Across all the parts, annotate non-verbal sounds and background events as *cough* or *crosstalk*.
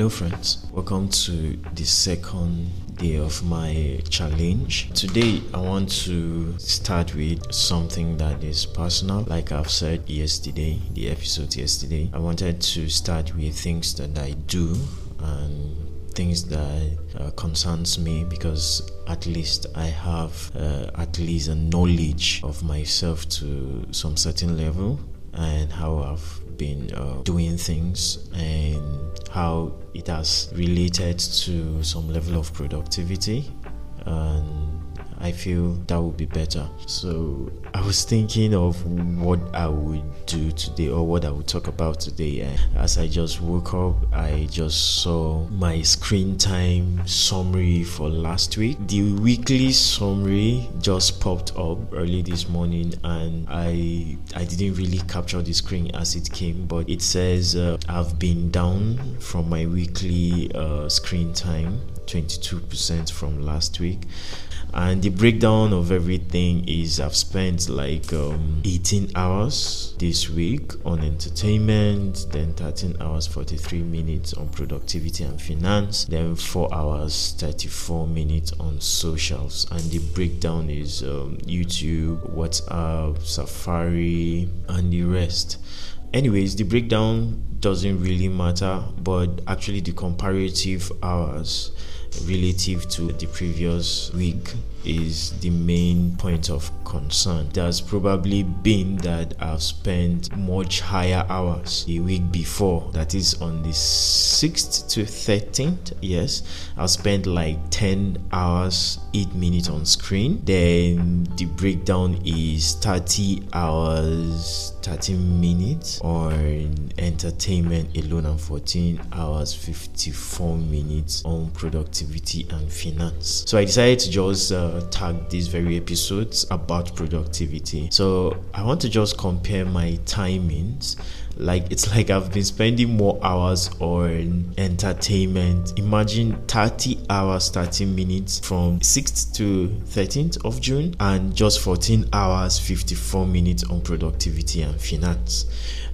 Hello, friends. Welcome to the second day of my challenge. Today, I want to start with something that is personal. Like I've said yesterday, the episode yesterday, I wanted to start with things that I do and things that uh, concerns me because at least I have uh, at least a knowledge of myself to some certain level and how I've been uh, doing things and how it has related to some level of productivity. And I feel that would be better. So I was thinking of what I would do today or what I would talk about today. And as I just woke up, I just saw my screen time summary for last week. The weekly summary just popped up early this morning, and I I didn't really capture the screen as it came, but it says uh, I've been down from my weekly uh, screen time 22% from last week and the breakdown of everything is I've spent like um, 18 hours this week on entertainment, then 13 hours 43 minutes on productivity and finance, then 4 hours 34 minutes on socials. And the breakdown is um, YouTube, WhatsApp, Safari, and the rest. Anyways, the breakdown doesn't really matter, but actually the comparative hours relative to the previous week is the main point of concern. There's probably been that I've spent much higher hours the week before, that is on the 6th to 13th. Yes, I've spent like 10 hours, 8 minutes on screen. Then the breakdown is 30 hours, 30 minutes on entertainment alone, and 14 hours, 54 minutes on productivity and finance. So I decided to just uh, tag these very episodes about productivity. So I want to just compare my timings. Like it's *laughs* like I've been spending more hours on entertainment. Imagine 30 hours, 30 minutes from 6th to 13th of June, and just 14 hours, 54 minutes on productivity and finance.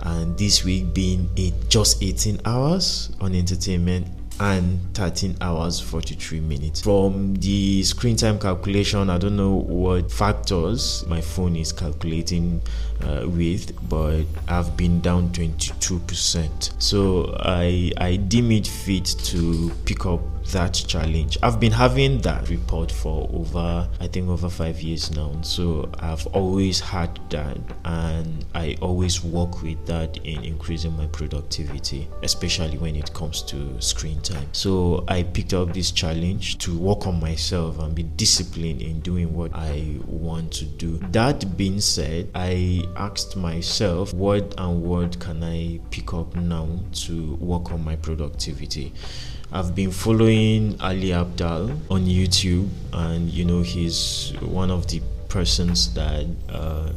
And this week being eight, just 18 hours on entertainment and 13 hours 43 minutes. From the screen time calculation i don't know what factors my phone is calculating uh, with but i've been down 22% so i i deem it fit to pick up that challenge. I've been having that report for over, I think, over five years now. So I've always had that, and I always work with that in increasing my productivity, especially when it comes to screen time. So I picked up this challenge to work on myself and be disciplined in doing what I want to do. That being said, I asked myself, what and what can I pick up now to work on my productivity? I've been following Ali Abdaal on YouTube, and you know, he's one of the persons that uh,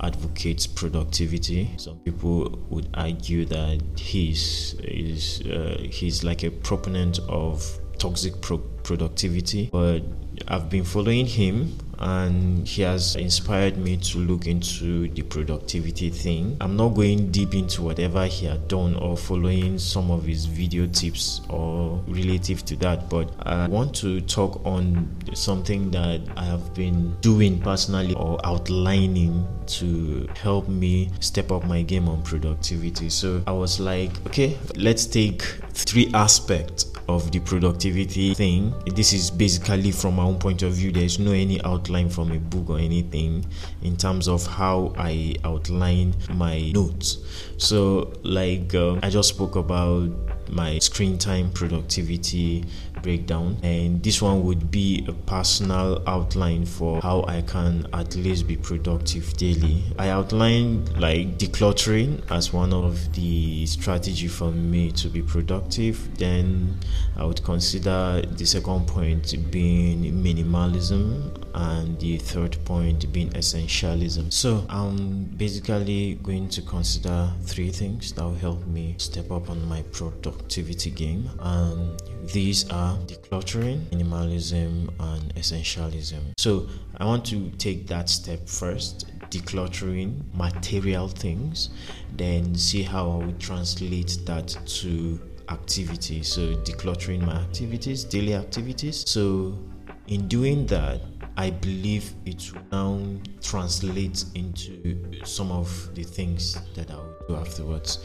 advocates productivity. Some people would argue that he's is uh, he's like a proponent of toxic pro- productivity, but I've been following him and he has inspired me to look into the productivity thing. I'm not going deep into whatever he had done or following some of his video tips or relative to that, but I want to talk on something that I have been doing personally or outlining to help me step up my game on productivity. So I was like, okay, let's take three aspects of the productivity thing. This is basically from my own point of view. There's no any outline from a book or anything in terms of how I outline my notes. So, like um, I just spoke about my screen time productivity breakdown and this one would be a personal outline for how I can at least be productive daily. I outlined like decluttering as one of the strategy for me to be productive. Then I would consider the second point being minimalism and the third point being essentialism. So I'm basically going to consider three things that will help me step up on my productivity game and these are decluttering, minimalism, and essentialism. So I want to take that step first decluttering material things, then see how I would translate that to activity. So decluttering my activities, daily activities. So in doing that, I believe it will now translate into some of the things that I'll do afterwards.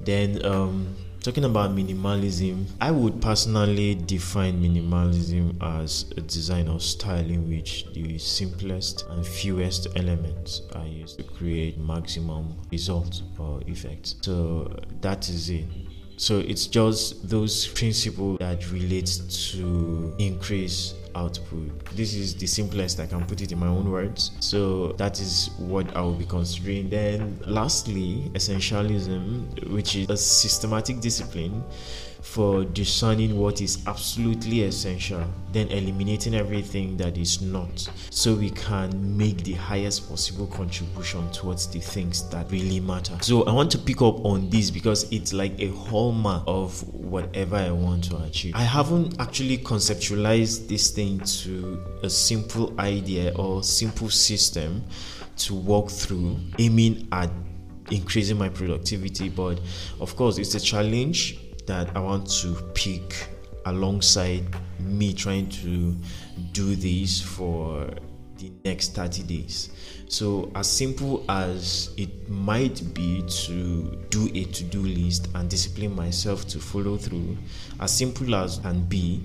Then, um, talking about minimalism, I would personally define minimalism as a design or style in which the simplest and fewest elements are used to create maximum results or effects. So that is it. So it's just those principles that relate to increase output. This is the simplest I can put it in my own words. So that is what I will be considering. Then, lastly, essentialism, which is a systematic discipline for discerning what is absolutely essential, then eliminating everything that is not, so we can make the highest possible contribution towards the things that really matter. So, I want to pick up on this because it's like a hallmark of whatever I want to achieve. I haven't actually conceptualized this thing to a simple idea or simple system to walk through, aiming at increasing my productivity, but of course, it's a challenge that I want to pick alongside me trying to do this for the next 30 days. So, as simple as it might be to do a to do list and discipline myself to follow through, as simple as can be,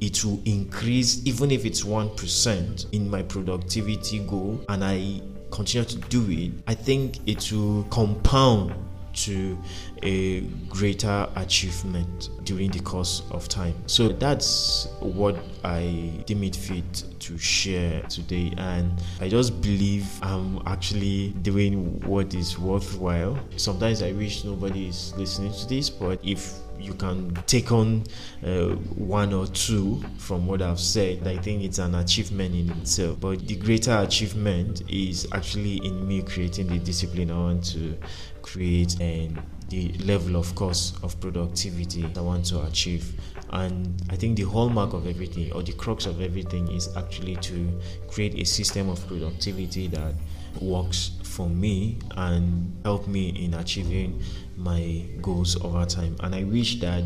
it will increase even if it's 1% in my productivity goal and I continue to do it. I think it will compound to a greater achievement during the course of time. So that's what I deem it fit to share today. And I just believe I'm actually doing what is worthwhile. Sometimes I wish nobody is listening to this, but if you can take on uh, one or two from what I've said, I think it's an achievement in itself. But the greater achievement is actually in me creating the discipline I want to create and the level of course of productivity I want to achieve. And I think the hallmark of everything or the crux of everything is actually to create a system of productivity that works for me and help me in achieving my goals over time. And I wish that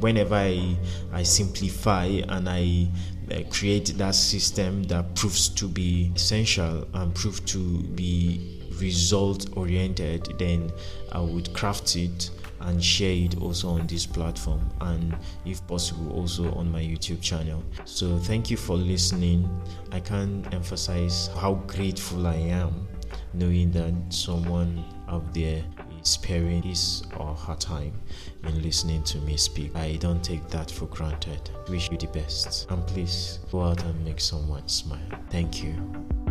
whenever I, I simplify and I uh, create that system that proves to be essential and prove to be result oriented, then I would craft it and share it also on this platform and if possible also on my YouTube channel. So thank you for listening. I can't emphasize how grateful I am knowing that someone out there is sparing his or her time in listening to me speak. I don't take that for granted. Wish you the best and please go out and make someone smile. Thank you.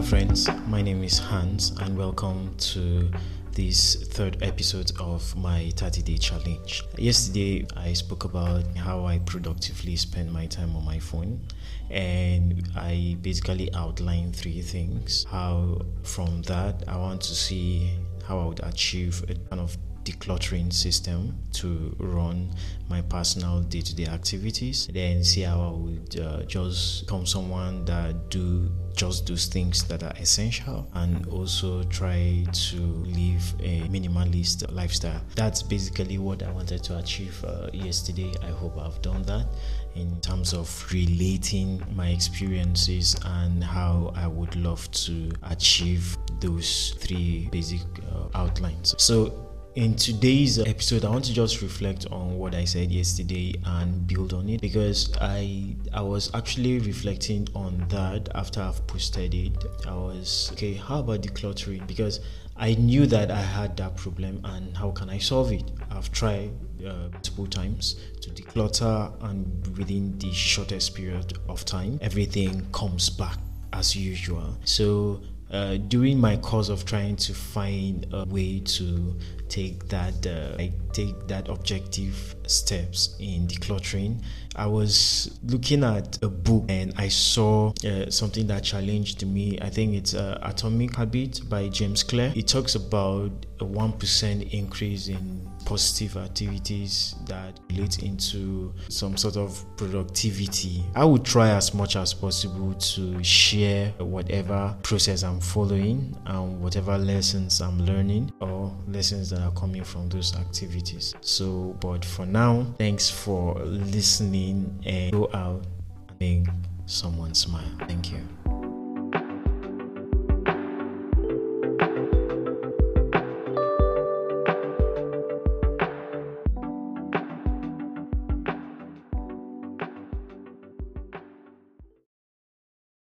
Hello, friends. My name is Hans, and welcome to this third episode of my 30 day challenge. Yesterday, I spoke about how I productively spend my time on my phone, and I basically outlined three things. How, from that, I want to see how I would achieve a kind of decluttering system to run my personal day-to-day activities. Then see how i would uh, just become someone that do just those things that are essential and also try to live a minimalist lifestyle. That's basically what i wanted to achieve uh, yesterday. I hope i've done that in terms of relating my experiences and how i would love to achieve those three basic uh, outlines. So in today's episode, I want to just reflect on what I said yesterday and build on it because I I was actually reflecting on that after I've posted it. I was okay. How about decluttering? Because I knew that I had that problem and how can I solve it? I've tried uh, multiple times to declutter, and within the shortest period of time, everything comes back as usual. So uh, during my course of trying to find a way to take that uh, take that objective steps in decluttering i was looking at a book and i saw uh, something that challenged me. I think it's uh, atomic habit by james clear. It talks about a 1% increase in positive activities that relate into some sort of productivity. I would try as much as possible to share whatever process i'm following and whatever lessons i'm learning or lessons that are coming from those activities. So but for now thanks for listening and go out and make someone smile. Thank you